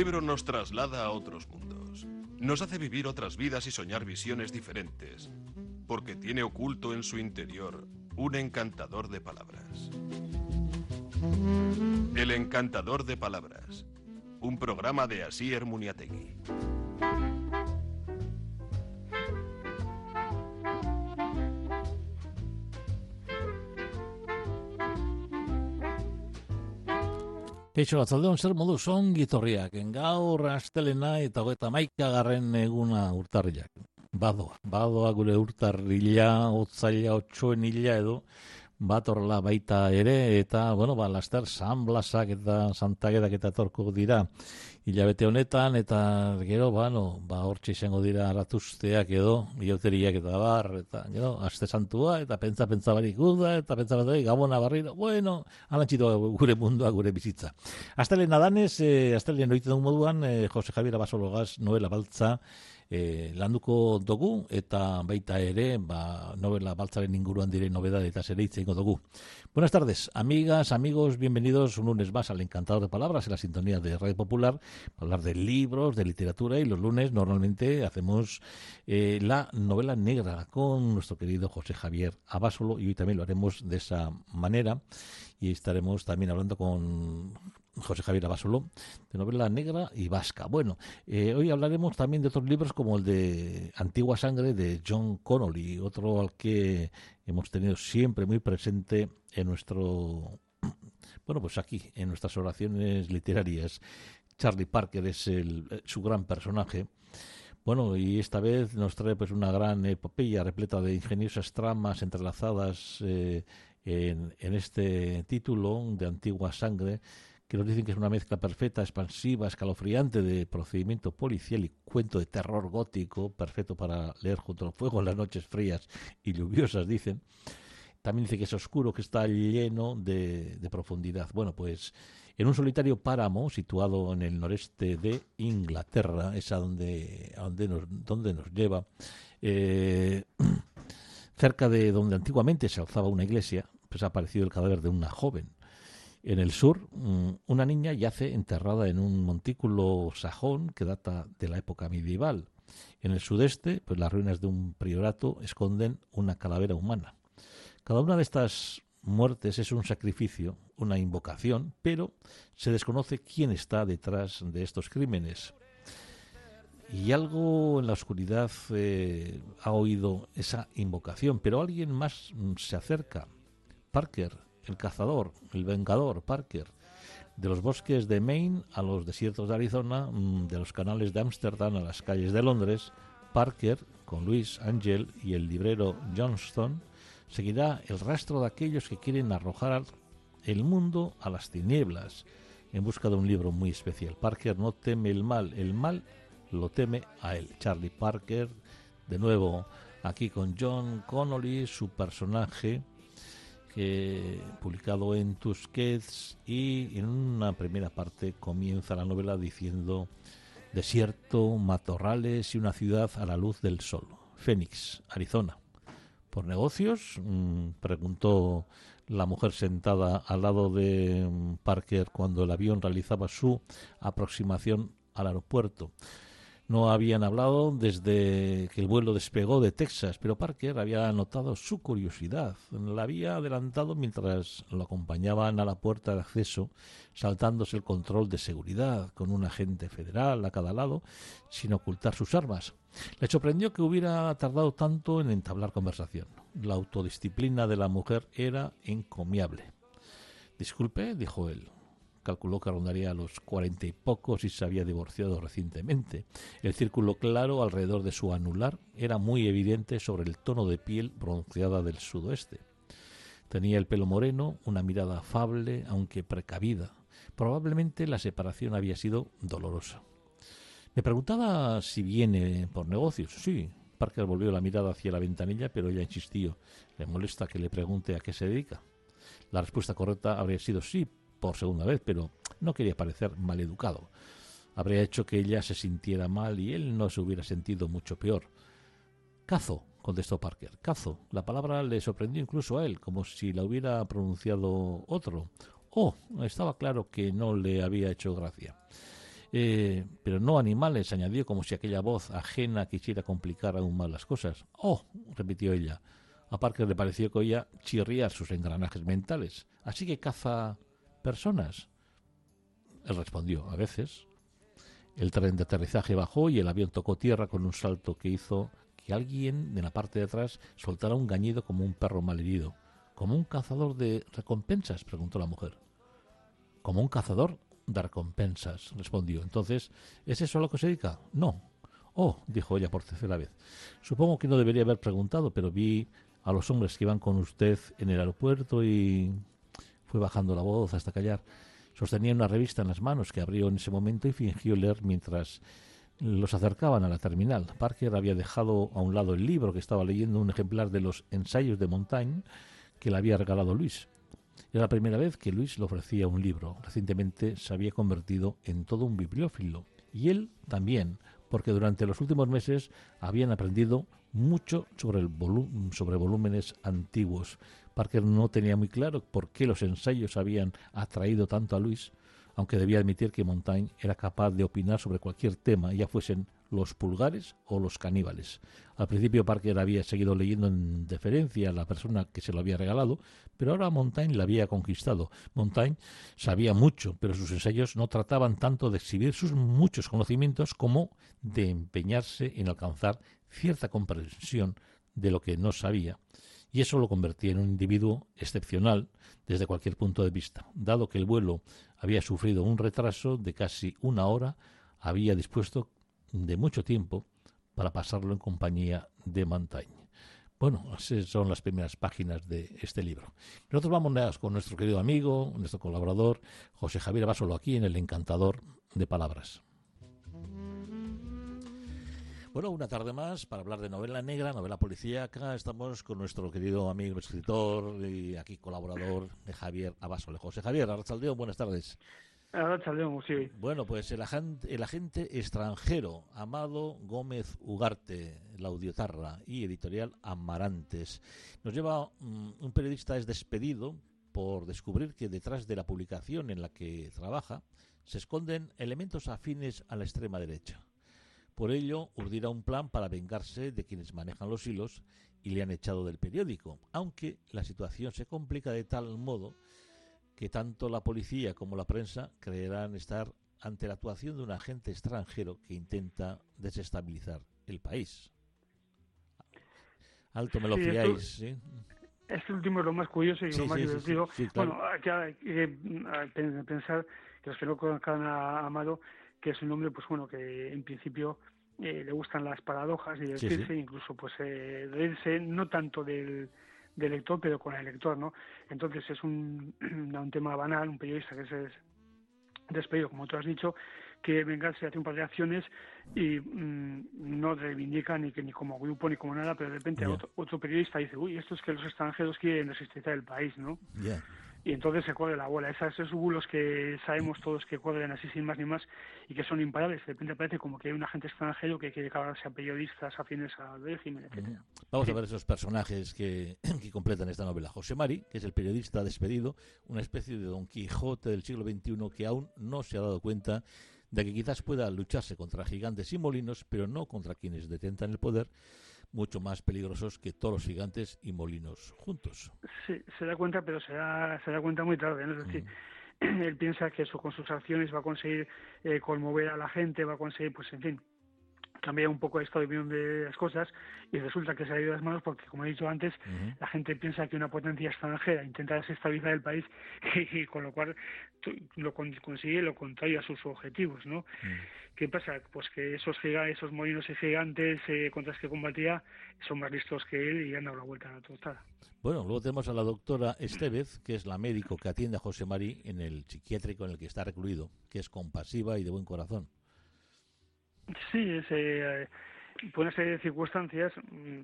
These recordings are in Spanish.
libro nos traslada a otros mundos. Nos hace vivir otras vidas y soñar visiones diferentes, porque tiene oculto en su interior un encantador de palabras. El encantador de palabras, un programa de Asier Muniategui. Keixo batzaldeon zer modu songi torriak, gaur astelena eta hogeita maika garren eguna urtarriak. Badoa, badoa gure urtarrila, otzaila, otxoen hila edo, bat horrela baita ere, eta, bueno, ba, laster, San Blasak eta Santagedak eta torko dira hilabete honetan, eta gero, ba, no, ba, hortxe izango dira aratuzteak edo, biauteriak eta bar, eta gero, aste santua, eta pentsa, pentsa barik guda, eta pentsa barik gabona barriro, bueno, alantxitu gure mundua, gure bizitza. Astelen adanez, eh, astelen oiten dugu moduan, eh, Jose Javier Abasologaz, Noela Baltza, e, landuko dugu eta baita ere ba, novela baltzaren inguruan dire nobedad eta ere ingo dugu. Buenas tardes, amigas, amigos, bienvenidos un lunes más al Encantador de Palabras en la sintonía de Radio Popular para hablar de libros, de literatura y los lunes normalmente hacemos eh, la novela negra con nuestro querido José Javier Abasolo y hoy también lo haremos de esa manera y estaremos también hablando con José Javier Abasolo, de novela negra y vasca. Bueno, eh, hoy hablaremos también de otros libros como el de Antigua Sangre de John Connolly, otro al que hemos tenido siempre muy presente en nuestro, bueno, pues aquí, en nuestras oraciones literarias. Charlie Parker es el, eh, su gran personaje. Bueno, y esta vez nos trae pues una gran epopeya repleta de ingeniosas tramas entrelazadas eh, en, en, este título de Antigua Sangre que nos dicen que es una mezcla perfecta, expansiva, escalofriante de procedimiento policial y cuento de terror gótico, perfecto para leer junto al fuego en las noches frías y lluviosas, dicen. También dice que es oscuro, que está lleno de, profundidad. Bueno, pues en un solitario páramo situado en el noreste de Inglaterra, es a donde, donde, nos, donde nos lleva, eh, cerca de donde antiguamente se alzaba una iglesia, pues ha aparecido el cadáver de una joven en el sur, mm, una niña yace enterrada en un montículo sajón que data de la época medieval. En el sudeste, pues las ruinas de un priorato esconden una calavera humana. Cada una de estas muertes es un sacrificio, una invocación, pero se desconoce quién está detrás de estos crímenes. Y algo en la oscuridad eh, ha oído esa invocación, pero alguien más mm, se acerca. Parker, el cazador, el vengador, Parker, de los bosques de Maine a los desiertos de Arizona, mm, de los canales de Ámsterdam a las calles de Londres, Parker, con Luis Angel y el librero Johnston, seguirá el rastro de aquellos que quieren arrojar el mundo a las tinieblas en busca de un libro muy especial. Parker no teme el mal, el mal lo teme a él. Charlie Parker, de nuevo aquí con John Connolly, su personaje que publicado en Tusquets y en una primera parte comienza la novela diciendo desierto, matorrales y una ciudad a la luz del sol. Phoenix, Arizona. ¿Por negocios? Mm, preguntó la mujer sentada al lado de mm, Parker cuando el avión realizaba su aproximación al aeropuerto. No habían hablado desde que el vuelo despegó de Texas, pero Parker había notado su curiosidad. La había adelantado mientras lo acompañaban a la puerta de acceso, saltándose el control de seguridad con un agente federal a cada lado, sin ocultar sus armas. Le sorprendió que hubiera tardado tanto en entablar conversación. La autodisciplina de la mujer era encomiable. Disculpe, dijo él, calculó que rondaría a los cuarenta y pocos y se había divorciado recientemente. El círculo claro alrededor de su anular era muy evidente sobre el tono de piel bronceada del sudoeste. Tenía el pelo moreno, una mirada afable, aunque precavida. Probablemente la separación había sido dolorosa. Me preguntaba si viene por negocios. Sí. Parker volvió la mirada hacia la ventanilla, pero ella insistió. ¿Le molesta que le pregunte a qué se dedica? La respuesta correcta habría sido sí, por segunda vez, pero no quería parecer maleducado. Habría hecho que ella se sintiera mal y él no se hubiera sentido mucho peor. Cazo, contestó Parker. Cazo. La palabra le sorprendió incluso a él, como si la hubiera pronunciado otro. Oh, estaba claro que no le había hecho gracia. Eh, pero no animales, añadió, como si aquella voz ajena quisiera complicar aún más las cosas. Oh, repitió ella. A Parker le pareció que oía chirriar sus engranajes mentales. Así que caza personas. Él respondió, a veces. El tren de aterrizaje bajó y el avión tocó tierra con un salto que hizo que alguien de la parte de atrás soltara un gañido como un perro malherido. ¿Como un cazador de recompensas? preguntó la mujer. Como un cazador de recompensas, respondió. Entonces, ¿es eso a lo que se dedica? No. Oh, dijo ella por tercera vez. Supongo que no debería haber preguntado, pero vi a los hombres que iban con usted en el aeropuerto y fue bajando la voz hasta callar. Sostenía una revista en las manos que abrió en ese momento y fingió leer mientras los acercaban a la terminal. Parker había dejado a un lado el libro que estaba leyendo, un ejemplar de los ensayos de Montaigne que le había regalado Luis. Era la primera vez que Luis le ofrecía un libro. Recientemente se había convertido en todo un bibliófilo. Y él también, porque durante los últimos meses habían aprendido mucho sobre, el sobre volúmenes antiguos. Parker no tenía muy claro por qué los ensayos habían atraído tanto a Luis, aunque debía admitir que Montaigne era capaz de opinar sobre cualquier tema, ya fuesen los pulgares o los caníbales. Al principio Parker había seguido leyendo en deferencia a la persona que se lo había regalado, pero ahora Montaigne la había conquistado. Montaigne sabía mucho, pero sus ensayos no trataban tanto de exhibir sus muchos conocimientos como de empeñarse en alcanzar cierta comprensión de lo que no sabía. Y eso lo convertía en un individuo excepcional desde cualquier punto de vista. Dado que el vuelo había sufrido un retraso de casi una hora, había dispuesto de mucho tiempo para pasarlo en compañía de Montaigne. Bueno, esas son las primeras páginas de este libro. Nosotros vamos con nuestro querido amigo, nuestro colaborador, José Javier Basolo, aquí en El Encantador de Palabras. Bueno, una tarde más para hablar de novela negra, novela policíaca. Estamos con nuestro querido amigo escritor y aquí colaborador de Javier Abasole. José Javier, Arrachaldeo, buenas tardes. Bueno, pues el agente, el agente extranjero, Amado Gómez Ugarte, la audiotarra y editorial Amarantes. Nos lleva mm, un periodista es despedido por descubrir que detrás de la publicación en la que trabaja se esconden elementos afines a la extrema derecha. Por ello, urdirá un plan para vengarse de quienes manejan los hilos y le han echado del periódico, aunque la situación se complica de tal modo que tanto la policía como la prensa creerán estar ante la actuación de un agente extranjero que intenta desestabilizar el país. Alto me lo fiáis, ¿sí? Este último es lo más curioso y lo más divertido. Bueno, hay que, pensar que los que no conozcan a Amado, que es un hombre, pues bueno, que en principio eh, le gustan las paradojas y decirse, incluso pues eh, reírse no tanto del del lector, pero con el lector, ¿no? Entonces es un, un tema banal, un periodista que se es despedido, como tú has dicho, que vengarse hace un par de acciones y mm, no reivindica ni que ni como grupo ni como nada, pero de repente otro, otro, periodista dice, uy, esto es que los extranjeros quieren resistir el país, ¿no? Y entonces se corre la bola. esos bulos que sabemos todos que corren así sin más ni más y que son imparables. De repente parece como que hay un agente extranjero que quiere cargarse a periodistas afines al régimen, etcétera. Vamos a ver esos personajes que, que, completan esta novela. José Mari, que es el periodista despedido, una especie de Don Quijote del siglo XXI que aún no se ha dado cuenta de que quizás pueda lucharse contra gigantes y molinos, pero no contra quienes detentan el poder mucho más peligrosos que todos los gigantes y molinos juntos. Sí, se da cuenta, pero se da, se da cuenta muy tarde. ¿no? Es decir, mm. él piensa que eso con sus acciones va a conseguir eh, conmover a la gente, va a conseguir, pues en fin, cambiar un poco esta opinión de las cosas y resulta que se ha ido de las manos porque, como he dicho antes, la gente piensa que una potencia extranjera intenta desestabilizar el país y, con lo cual lo consigue lo contrario a sus objetivos, ¿no? Mm. ¿Qué pasa? Pues que esos esos molinos y gigantes eh, contra los que combatía son más listos que él y han dado la vuelta a la tostada. Bueno, luego tenemos a la doctora Estevez, que es la médico que atiende a José Mari en el psiquiátrico en el que está recluido, que es compasiva y de buen corazón. Sí, es, eh, por una serie de circunstancias, mm,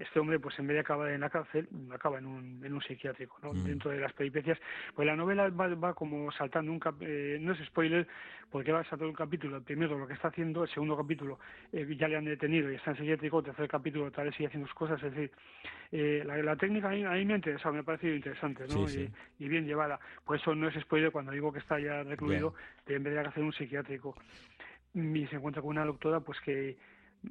este hombre, pues en vez de acabar en la cárcel, acaba en un, en un psiquiátrico, ¿no? Dentro de las peripecias. Pues la novela va, va como saltando un eh, no es spoiler, porque va saltando un capítulo, el primero lo que está haciendo, el segundo capítulo eh, ya le han detenido y está en psiquiátrico, el tercer capítulo tal vez sigue haciendo sus cosas, es decir, eh, la, técnica a mí, me ha interesado, me ha parecido interesante, ¿no? Y, bien llevada. Por eso no es spoiler cuando digo que está ya recluido, en vez de hacer un psiquiátrico. Y se encuentra con una doctora, pues que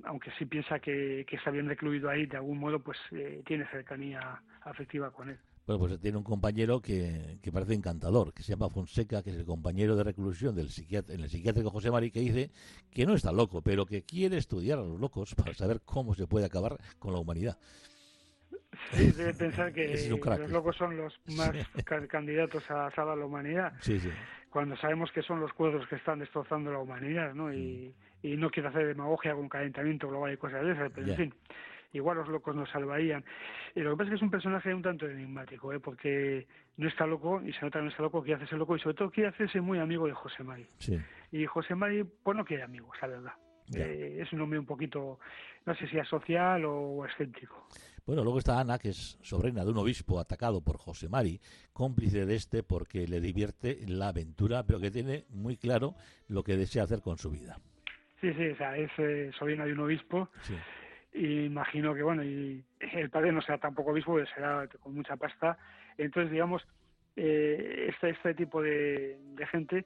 aunque sí piensa que, está bien recluido ahí, de algún modo, pues eh, tiene cercanía afectiva con él. Bueno, pues tiene un compañero que, que, parece encantador, que se llama Fonseca, que es el compañero de reclusión del en el psiquiátrico José Mari, que dice que no está loco, pero que quiere estudiar a los locos para saber cómo se puede acabar con la humanidad. Sí, debe pensar que los locos son los más candidatos a salvar la humanidad. Sí, sí. Cuando sabemos que son los cuadros que están destrozando la humanidad, ¿no? Y, mm y no quiero hacer demagogia con calentamiento global y cosas de esas, pero en fin, igual los locos nos salvarían. Y lo que pasa es que es un personaje un tanto enigmático, ¿eh? porque no está loco y se nota que no está loco, quiere hacerse loco y sobre todo quiere hacerse muy amigo de José Mari. Y José Mari, pues no quiere amigos, la verdad. Eh, es un hombre un poquito, no sé si asocial o excéntrico. Bueno, luego está Ana, que es sobrina de un obispo atacado por José Mari, cómplice de este porque le divierte la aventura, pero que tiene muy claro lo que desea hacer con su vida. Sí, sí, o sea, es eh, sobrina de un obispo. Y imagino que, bueno, y el padre no será tampoco obispo, será con mucha pasta. Entonces, digamos, eh, este, este tipo de, gente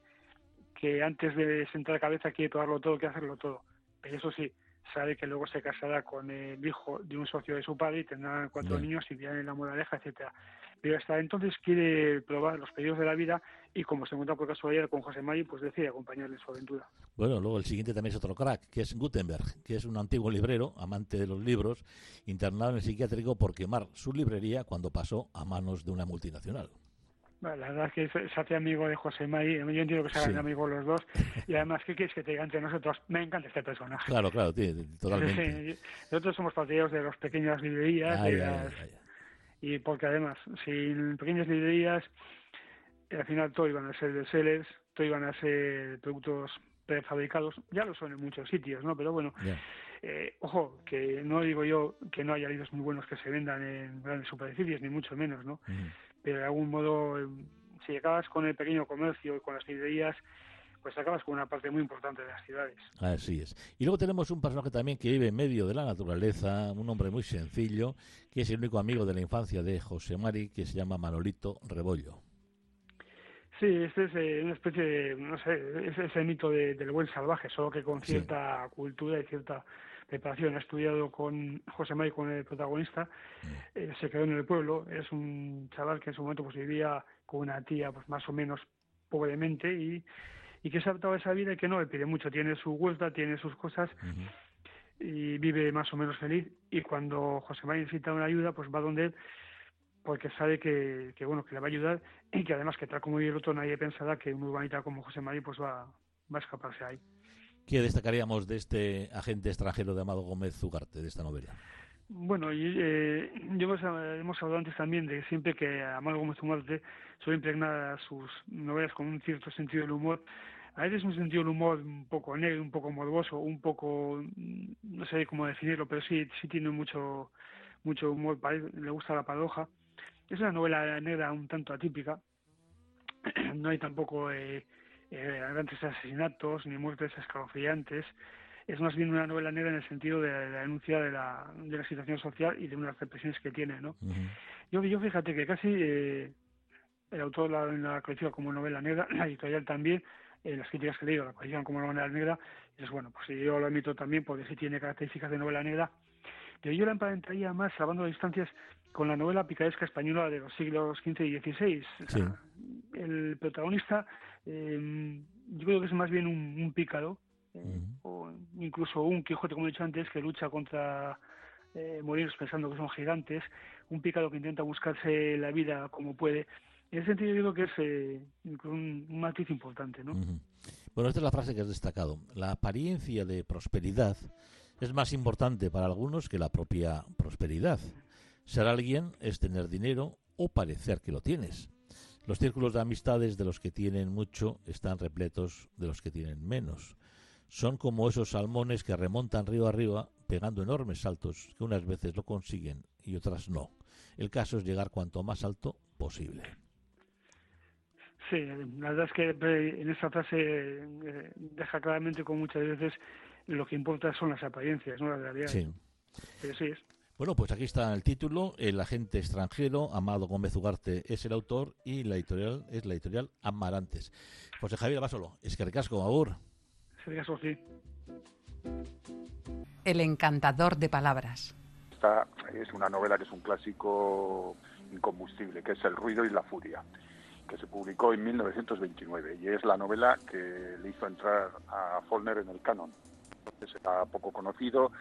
que antes de sentar cabeza quiere probarlo todo, quiere hacerlo todo. Pero eso sí, sabe que luego se casará con el hijo de un socio de su padre y tendrán cuatro niños y vivirán en la moraleja, etcétera pero hasta entonces quiere probar los pedidos de la vida y como se encuentra por casualidad con José Mari, pues decide acompañarle en su aventura. Bueno, luego el siguiente también es otro crack, que es Gutenberg, que es un antiguo librero, amante de los libros, internado en el psiquiátrico por quemar su librería cuando pasó a manos de una multinacional. La verdad es que se hace amigo de José Mari, yo entiendo que se hagan amigos los dos, y además, ¿qué quieres que te diga entre nosotros? Me encanta este personaje. Claro, claro, totalmente. nosotros somos partidarios de las pequeñas librerías, de las y porque además, sin pequeñas librerías, al final todo iban a ser de sellers, todo iban a ser productos prefabricados, ya lo son en muchos sitios, ¿no? Pero bueno, eh, ojo, que no digo yo que no haya libros muy buenos que se vendan en grandes superficies, ni mucho menos, ¿no? Pero de algún modo, eh, si acabas con el pequeño comercio y con las librerías, pues acabas con una parte muy importante de las ciudades. Así es. Y luego tenemos un personaje también que vive en medio de la naturaleza, un hombre muy sencillo, que es el único amigo de la infancia de José Mari, que se llama Manolito Rebollo. Sí, este es eh, una especie de, no sé, es ese mito del buen salvaje, solo que con cierta cultura y cierta preparación. Ha estudiado con José Mari, con el protagonista, mm. eh, se quedó en el pueblo, es un chaval que en su momento pues vivía con una tía pues más o menos pobremente y y que se ha adaptado a esa vida y que no le pide mucho, tiene su vuelta, tiene sus cosas y vive más o menos feliz y cuando José María necesita una ayuda pues va donde él porque sabe que, bueno que le va a ayudar y que además que tal como vive el otro nadie pensará que un urbanita como José María pues va, va a escaparse ahí. ¿Qué destacaríamos de este agente extranjero de Amado Gómez Zugarte, de esta novela? Bueno, y, eh, yo hemos, hablado antes también de siempre que Amado Gómez Zugarte suele impregnar sus novelas con un cierto sentido del humor. A veces un sentido del humor un poco negro, un poco morboso, un poco, no sé cómo definirlo, pero sí, sí tiene mucho, mucho humor, le gusta la paradoja. Es una novela negra un tanto atípica, no hay tampoco eh, eh, grandes asesinatos ni muertes escalofriantes, es más bien una novela negra en el sentido de, la denuncia de la, de la situación social y de unas represiones que tiene, ¿no? yo, yo fíjate que casi eh, el autor la, la califica como novela negra, la editorial también, eh, las críticas que he leído la califican como novela negra, y es bueno, pues yo lo admito también porque sí tiene características de novela negra, pero yo la emparentaría más, salvando las distancias, con la novela picaresca española de los siglos XV y XVI. el protagonista, eh, yo creo que es más bien un, un pícaro, eh, o incluso un Quijote, como he dicho antes, que lucha contra eh, moriros pensando que son gigantes, un pícaro que intenta buscarse la vida como puede. En ese sentido, yo creo que es eh, un, matiz importante. ¿no? Bueno, esta es la frase que has destacado. La apariencia de prosperidad es más importante para algunos que la propia prosperidad. Ser alguien es tener dinero o parecer que lo tienes. Los círculos de amistades de los que tienen mucho están repletos de los que tienen menos. son como esos salmones que remontan río arriba pegando enormes saltos que unas veces lo consiguen y otras no. El caso es llegar cuanto más alto posible. Sí, la verdad es que eh, en esta frase eh, deja claramente como muchas veces lo que importa son las apariencias, no la realidad. Sí. sí es. Bueno, pues aquí está el título, El agente extranjero, Amado Gómez Ugarte es el autor y la editorial es la editorial Amarantes. José Javier Basolo, es que recasco, Agur. sí. El encantador de palabras. Esta es una novela que es un clásico incombustible, que es El ruido y la furia que se publicó en 1929 y es la novela que le hizo entrar a Follner en el canon. Entonces era poco conocido,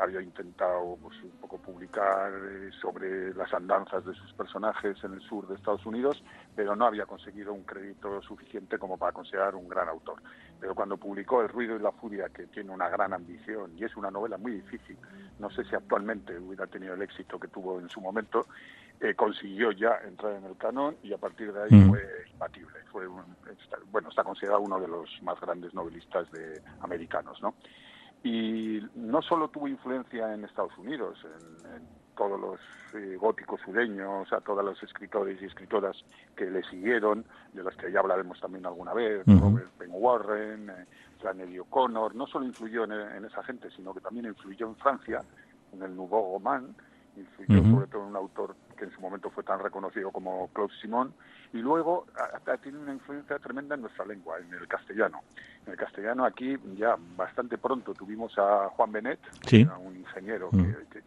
había intentado pues, un poco publicar eh, sobre las andanzas de sus personajes en el sur de Estados Unidos, pero no había conseguido un crédito suficiente como para considerar un gran autor. Pero cuando publicó El ruido y la furia, que tiene una gran ambición y es una novela muy difícil, no sé si actualmente hubiera tenido el éxito que tuvo en su momento, eh, consiguió ya entrar en el canon y a partir de ahí mm. fue imbatible. Fue bueno, está considerado uno de los más grandes novelistas de americanos, ¿no? Y no solo tuvo influencia en Estados Unidos, en, todos los eh, góticos sureños, a todos los escritores y escritoras que le siguieron, de los que ya hablaremos también alguna vez, Robert Penn Warren, eh, Flannery O'Connor, no solo influyó en, esa gente, sino que también influyó en Francia, en el Nouveau Roman, influyó sobre todo en un autor que en su momento fue tan reconocido como Claude Simon, y luego tiene una influencia tremenda en nuestra lengua, en el castellano. En el castellano aquí ya bastante pronto tuvimos a Juan Benet, un ingeniero mm. que,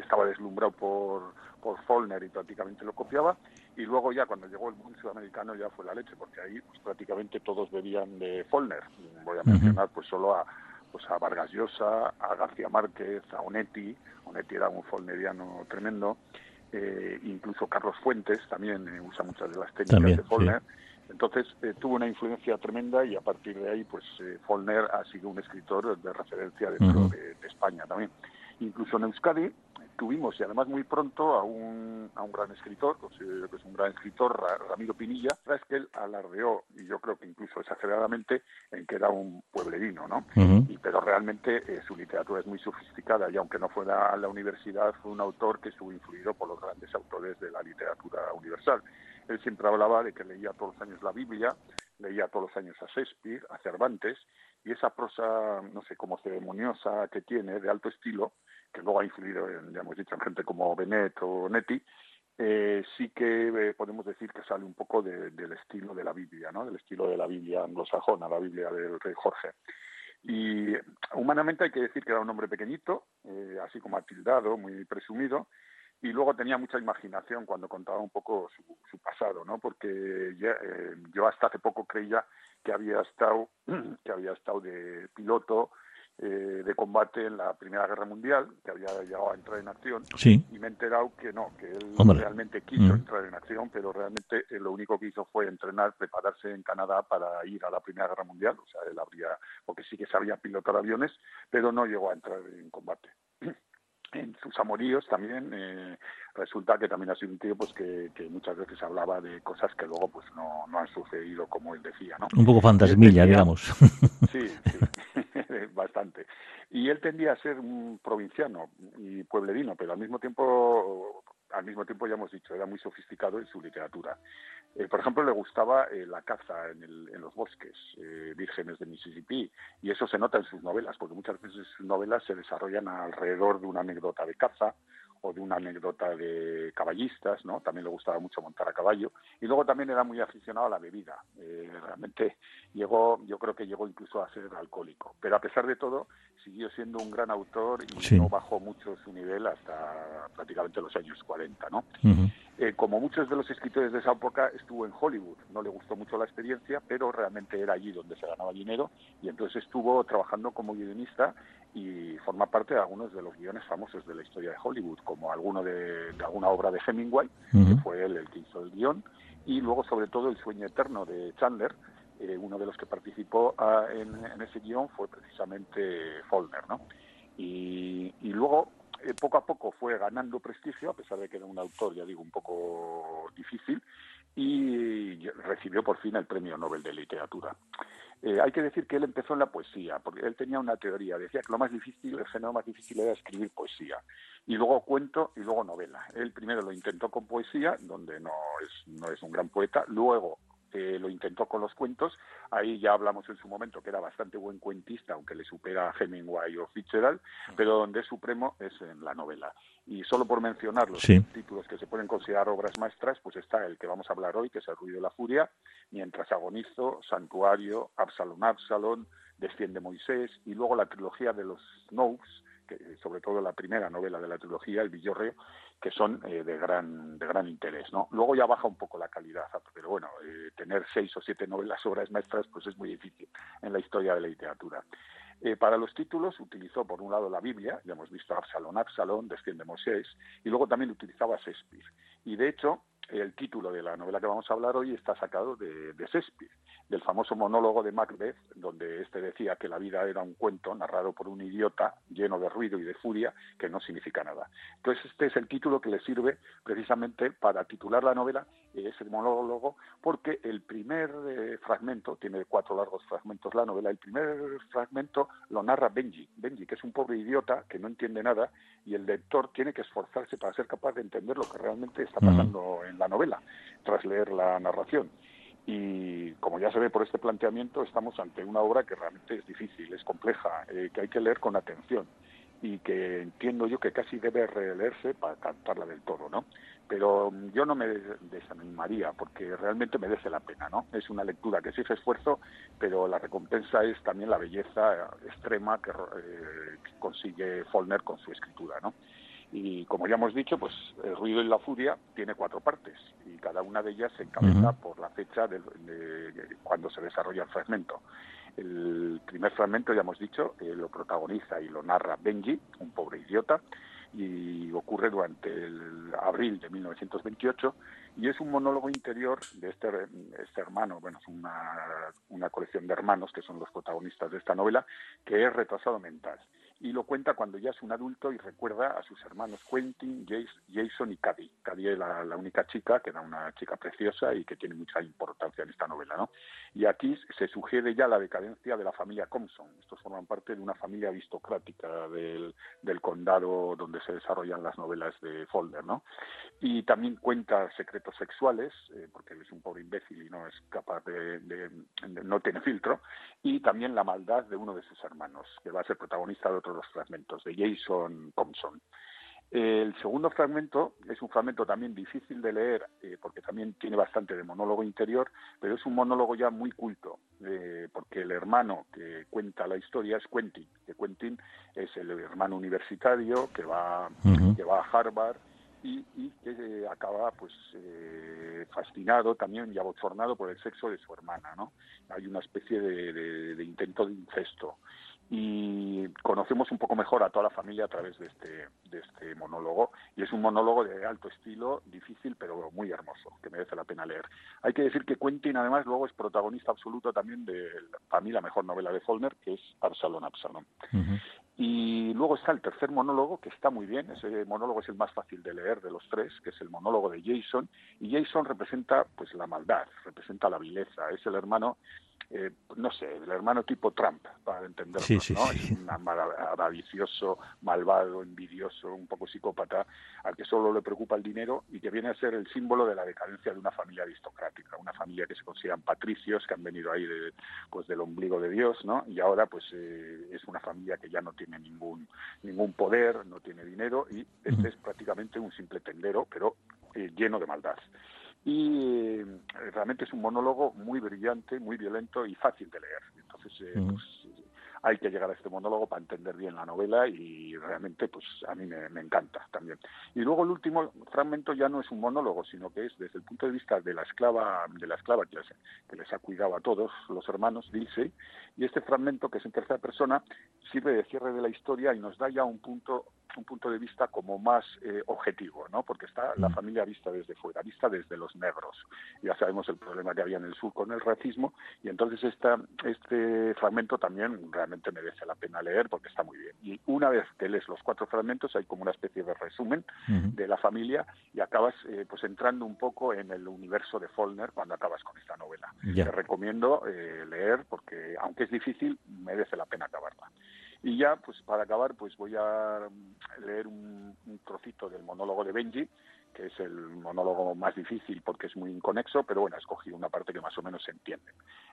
estaba deslumbrado por, por Follner y prácticamente lo copiaba, y luego ya cuando llegó el mundo sudamericano ya fue la leche, porque ahí pues, prácticamente todos bebían de Follner. Voy a mencionar pues solo a pues a Vargas Llosa, a García Márquez, a Onetti, Onetti era un Follneriano tremendo, eh, incluso Carlos Fuentes también eh, usa muchas de las técnicas de Follner. Entonces eh, tuvo una influencia tremenda y a partir de ahí, pues Follner ha sido un escritor de referencia dentro de, de, España también. Incluso en Euskadi tuvimos, y además muy pronto, a un, a un gran escritor, considero que es un gran escritor, Ramiro Pinilla, es que él alardeó, y yo creo que incluso exageradamente, en que era un pueblerino, ¿no? y, pero realmente eh, su literatura es muy sofisticada, y aunque no fuera a la universidad, fue un autor que estuvo influido por los grandes autores de la literatura universal. Él siempre hablaba de que leía todos los años la Biblia, leía todos los años a Shakespeare, a Cervantes, y esa prosa, no sé, como ceremoniosa que tiene, de alto estilo, que luego ha influido, en, ya hemos dicho, en gente como Benet o Netti, eh, sí que eh, podemos decir que sale un poco del estilo de la Biblia, ¿no? Del estilo de la Biblia anglosajona, la Biblia del rey Jorge. Y humanamente hay que decir que era un hombre pequeñito, eh, así como atildado, muy presumido, y luego tenía mucha imaginación cuando contaba un poco su, pasado, ¿no? Porque yo hasta hace poco creía que había estado, que había estado de piloto eh, de combate en la Primera Guerra Mundial, que había llegado a entrar en acción, y me he enterado que no, que él realmente quiso mm. entrar en acción, pero realmente eh, lo único que hizo fue entrenar, prepararse en Canadá para ir a la Primera Guerra Mundial, o sea, él habría, porque sí que sabía pilotar aviones, pero no llegó a entrar en combate. en sus amoríos también eh, resulta que también ha sido un tío pues que, muchas veces hablaba de cosas que luego pues no, no han sucedido como él decía no un poco fantasmilla digamos. Sí, sí bastante. Y él tendía a ser un provinciano y pueblerino pero al mismo tiempo al mismo tiempo ya hemos dicho era muy sofisticado en su literatura. Eh, por ejemplo, le gustaba eh, la caza en, los bosques eh, vírgenes de Mississippi y eso se nota en sus novelas, porque muchas veces sus novelas se desarrollan alrededor de una anécdota de caza o de una anécdota de caballistas, ¿no? También le gustaba mucho montar a caballo y luego también era muy aficionado a la bebida. realmente llegó, yo creo que llegó incluso a ser alcohólico, pero a pesar de todo siguió siendo un gran autor y no bajó mucho su nivel hasta prácticamente los años 40, ¿no? Eh, como muchos de los escritores de esa época, estuvo en Hollywood. No le gustó mucho la experiencia, pero realmente era allí donde se ganaba dinero y entonces estuvo trabajando como guionista y forma parte de algunos de los guiones famosos de la historia de Hollywood, como alguno de, alguna obra de Hemingway, que fue él el que hizo el guion, y luego sobre todo El sueño eterno de Chandler, eh, uno de los que participó ah, en, ese guion fue precisamente Follner, ¿no? Y, y luego eh, poco a poco fue ganando prestigio, a pesar de que era un autor, ya digo, un poco difícil, y recibió por fin el Premio Nobel de Literatura. Eh, hay que decir que él empezó en la poesía, porque él tenía una teoría, decía que lo más difícil, el género más difícil era escribir poesía, y luego cuento y luego novela. Él primero lo intentó con poesía, donde no es, no es un gran poeta, luego lo intentó con los cuentos, ahí ya hablamos en su momento que era bastante buen cuentista, aunque le supera a Hemingway o Fitzgerald, pero donde es supremo es en la novela. Y solo por mencionar los títulos que se pueden considerar obras maestras, pues está el que vamos a hablar hoy, que es El ruido de la furia, Mientras agonizo, Santuario, Absalón, Absalón, Desciende Moisés, y luego la trilogía de los Snopes, sobre todo la primera novela de la trilogía, El Villorreo, que son eh, de gran de gran interés, ¿no? Luego ya baja un poco la calidad, pero bueno, eh, tener seis o siete novelas obras maestras pues es muy difícil en la historia de la literatura. Eh, para los títulos utilizó por un lado la Biblia, ya hemos visto Absalón, Absalón, Desciende Moisés, y luego también utilizaba Shakespeare. Y de hecho, el título de la novela que vamos a hablar hoy está sacado de, de Shakespeare del famoso monólogo de Macbeth, donde éste decía que la vida era un cuento narrado por un idiota lleno de ruido y de furia que no significa nada. Entonces este es el título que le sirve precisamente para titular la novela, ese monólogo, porque el primer eh, fragmento, tiene cuatro largos fragmentos la novela, el primer fragmento lo narra Benji, Benji que es un pobre idiota que no entiende nada y el lector tiene que esforzarse para ser capaz de entender lo que realmente está pasando en la novela tras leer la narración. Y como ya se ve por este planteamiento, estamos ante una obra que realmente es difícil, es compleja, eh, que hay que leer con atención y que entiendo yo que casi debe releerse para cantarla del todo, ¿no? Pero yo no me desanimaría porque realmente merece la pena, ¿no? Es una lectura que exige esfuerzo, pero la recompensa es también la belleza extrema que, eh, consigue Follner con su escritura, ¿no? Y como ya hemos dicho, pues el ruido y la furia tiene cuatro partes y cada una de ellas se encabeza por la fecha de, cuando se desarrolla el fragmento. El primer fragmento, ya hemos dicho, eh, lo protagoniza y lo narra Benji, un pobre idiota, y ocurre durante el abril de 1928 y es un monólogo interior de este, este hermano, bueno, es una, una colección de hermanos que son los protagonistas de esta novela, que es retrasado mental y lo cuenta cuando ya es un adulto y recuerda a sus hermanos Quentin, Jason y Cady. Cady es la, única chica, que era una chica preciosa y que tiene mucha importancia en esta novela. ¿no? Y aquí se sugiere ya la decadencia de la familia Compson. Estos forman parte de una familia aristocrática del, del condado donde se desarrollan las novelas de Folder. ¿no? Y también cuenta secretos sexuales, eh, porque él es un pobre imbécil y no es capaz de, de, no tiene filtro, y también la maldad de uno de sus hermanos, que va a ser protagonista de otro los fragmentos de Jason Thompson. El segundo fragmento es un fragmento también difícil de leer eh, porque también tiene bastante de monólogo interior, pero es un monólogo ya muy culto eh, porque el hermano que cuenta la historia es Quentin, que Quentin es el hermano universitario que va, que va a Harvard y, que acaba pues eh, fascinado también y abochornado por el sexo de su hermana, ¿no? Hay una especie de intento de incesto y conocemos un poco mejor a toda la familia a través de este, de este monólogo. Y es un monólogo de alto estilo, difícil pero muy hermoso, que merece la pena leer. Hay que decir que Quentin además luego es protagonista absoluto también de, para mí, la mejor novela de Follner, que es Absalón, Absalón. Y luego está el tercer monólogo, que está muy bien, ese monólogo es el más fácil de leer de los tres, que es el monólogo de Jason, y Jason representa pues la maldad, representa la vileza, es el hermano eh, no sé, el hermano tipo Trump, para entenderlo, ¿no? Es un avaricioso, malvado, envidioso, un poco psicópata, al que solo le preocupa el dinero y que viene a ser el símbolo de la decadencia de una familia aristocrática, una familia que se consideran patricios, que han venido ahí de, pues del ombligo de Dios, ¿no? Y ahora pues eh, es una familia que ya no tiene ningún, ningún poder, no tiene dinero y este es prácticamente un simple tendero, pero eh, lleno de maldad y eh, realmente es un monólogo muy brillante, muy violento y fácil de leer. Entonces, eh, pues, hay que llegar a este monólogo para entender bien la novela y realmente pues a mí me, encanta también. Y luego el último fragmento ya no es un monólogo, sino que es desde el punto de vista de la esclava, de la esclava que les, que les ha cuidado a todos los hermanos, dice, y este fragmento que es en tercera persona sirve de cierre de la historia y nos da ya un punto un punto de vista como más eh, objetivo, ¿no? Porque está la mm. familia vista desde fuera, vista desde los negros. Ya sabemos el problema que había en el sur con el racismo y entonces esta, este fragmento también realmente merece la pena leer porque está muy bien. Y una vez que lees los cuatro fragmentos hay como una especie de resumen de la familia y acabas eh, pues entrando un poco en el universo de Follner cuando acabas con esta novela. Te recomiendo eh, leer porque aunque es difícil merece la pena acabarla. Y ya, pues para acabar, pues voy a leer un, trocito del monólogo de Benji, que es el monólogo más difícil porque es muy inconexo, pero bueno, he escogido una parte que más o menos se entiende.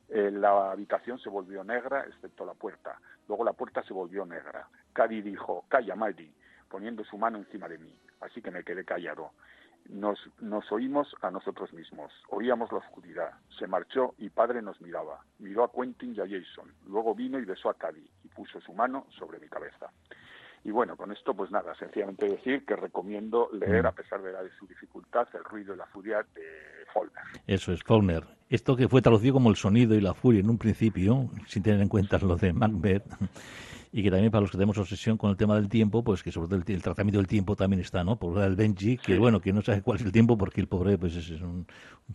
Eh, la habitación se volvió negra, excepto la puerta. Luego la puerta se volvió negra. Cady dijo, calla, Maldi, poniendo su mano encima de mí. Así que me quedé callado. Nos, nos oímos a nosotros mismos, oíamos la oscuridad. Se marchó y padre nos miraba. Miró a Quentin y a Jason. Luego vino y besó a Cady y puso su mano sobre mi cabeza. Y bueno, con esto pues nada, sencillamente decir que recomiendo leer, mm. a pesar de, la, de su dificultad, El ruido y la furia de Faulkner. Eso es, Faulkner. Esto que fue traducido como El sonido y la furia en un principio, sin tener en cuenta lo de Macbeth, y que también para los que tenemos obsesión con el tema del tiempo, pues que sobre todo el, tratamiento del tiempo también está, ¿no? Por el Benji, que bueno, que no sabe cuál es el tiempo porque el pobre pues es, un,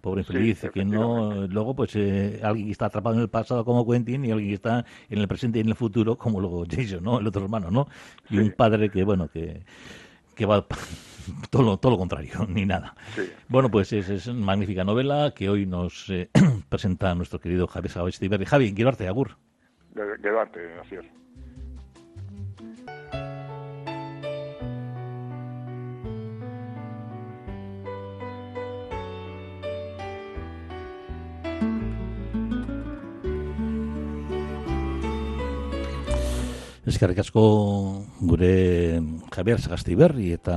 pobre infeliz, que no, luego pues eh, alguien que está atrapado en el pasado como Quentin y alguien que está en el presente y en el futuro como luego Jason, ¿no? El otro hermano, ¿no? Y un padre que, bueno, que, que va todo lo, todo lo contrario, ni nada. Bueno, pues es, es, una magnífica novela que hoy nos eh, presenta nuestro querido Javier Sabestiberri. Javi, quiero darte, Agur. Quedarte, así es. Eskerrik asko gure Javier Sagastiberri eta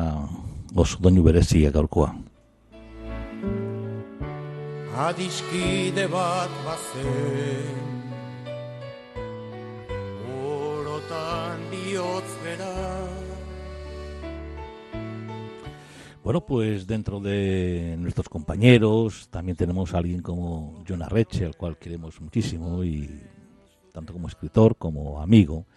oso doinu berezia gaurkoa. Adiskide bat bazen Orotan bihotz bera Bueno, pues dentro de nuestros compañeros también tenemos a alguien como John Arreche, al cual queremos muchísimo, y tanto como escritor como amigo.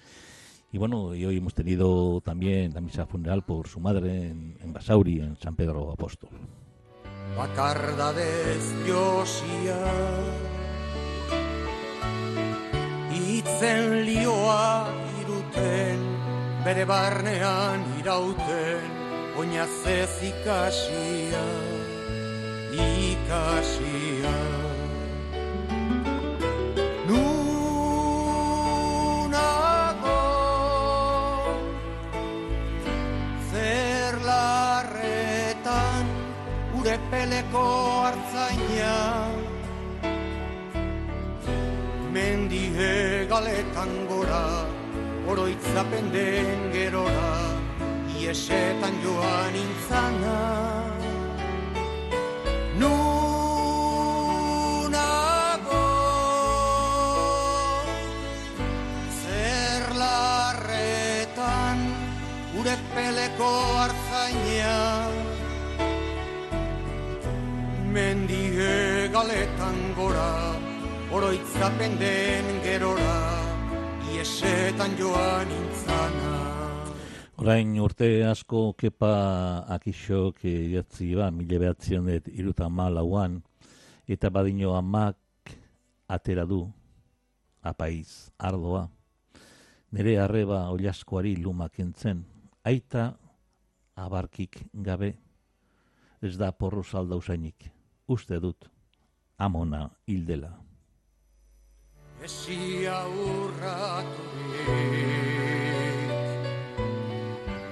Y bueno, y hoy hemos tenido también la misa funeral por su madre en, en Basauri, en San Pedro Apóstol. Itzen lioa iruten Bere barnean irauten Oinazez ikasia Ikasia peleko hartzaina. Mendie galetan gora Oroitzapen den gerora Iesetan joan intzana Nunago Zer larretan Ure peleko hartzaina galetan gora, oroitzapen den gerora, iesetan joan intzana. Orain urte asko kepa akixok idatzi ba, mile behatzionet iruta malauan, eta badino amak atera du, apaiz, ardoa. Nere arreba oliaskoari lumak entzen, aita abarkik gabe, ez da porro salda usainik uste dut amona hildela. Esia urratu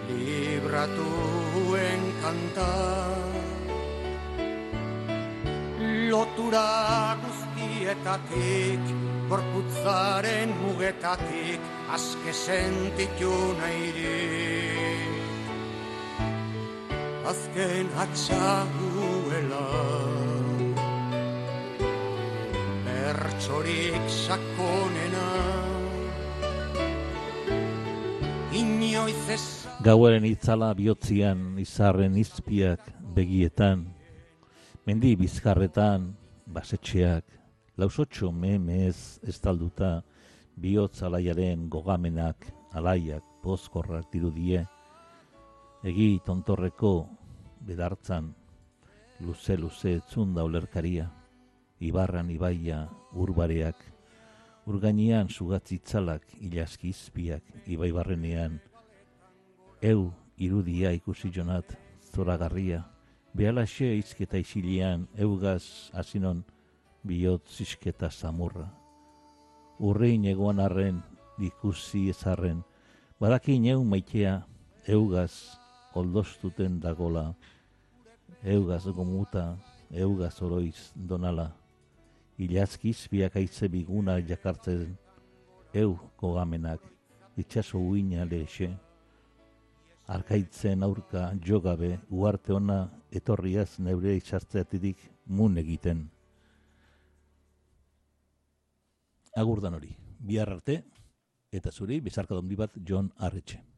libratuen kanta lotura guztietatik gorputzaren mugetatik aske sentitu nahirik azken atxaguela bertsorik sakonena. Inoiz ez Gauaren itzala bihotzian izarren izpiak begietan, mendi bizkarretan basetxeak, lausotxo memez ez talduta, bihotz alaiaren gogamenak, alaiak, pozkorrak dirudie, egi tontorreko bedartzan luze-luze etzun da olerkaria, ibarran ibaia urbareak, urgainian sugatzitzalak ilaski izpiak, ibai barrenean, eu irudia ikusi jonat, zoragarria, behalaxe izketa isilian, eugaz asinon, bihot zisketa samurra. Urrein egoan arren, ikusi ezarren, badakin eu maitea, eugaz, oldostuten dagola, eugaz gomuta, eugaz oroiz donala, ilazkiz biak aize biguna jakartzen, eu kogamenak, itxaso uina lexe, arkaitzen aurka jogabe, uarte ona etorriaz neure itxartzeatidik mun egiten. Agurdan hori, bihar arte, eta zuri, bizarka bat John Arretxe.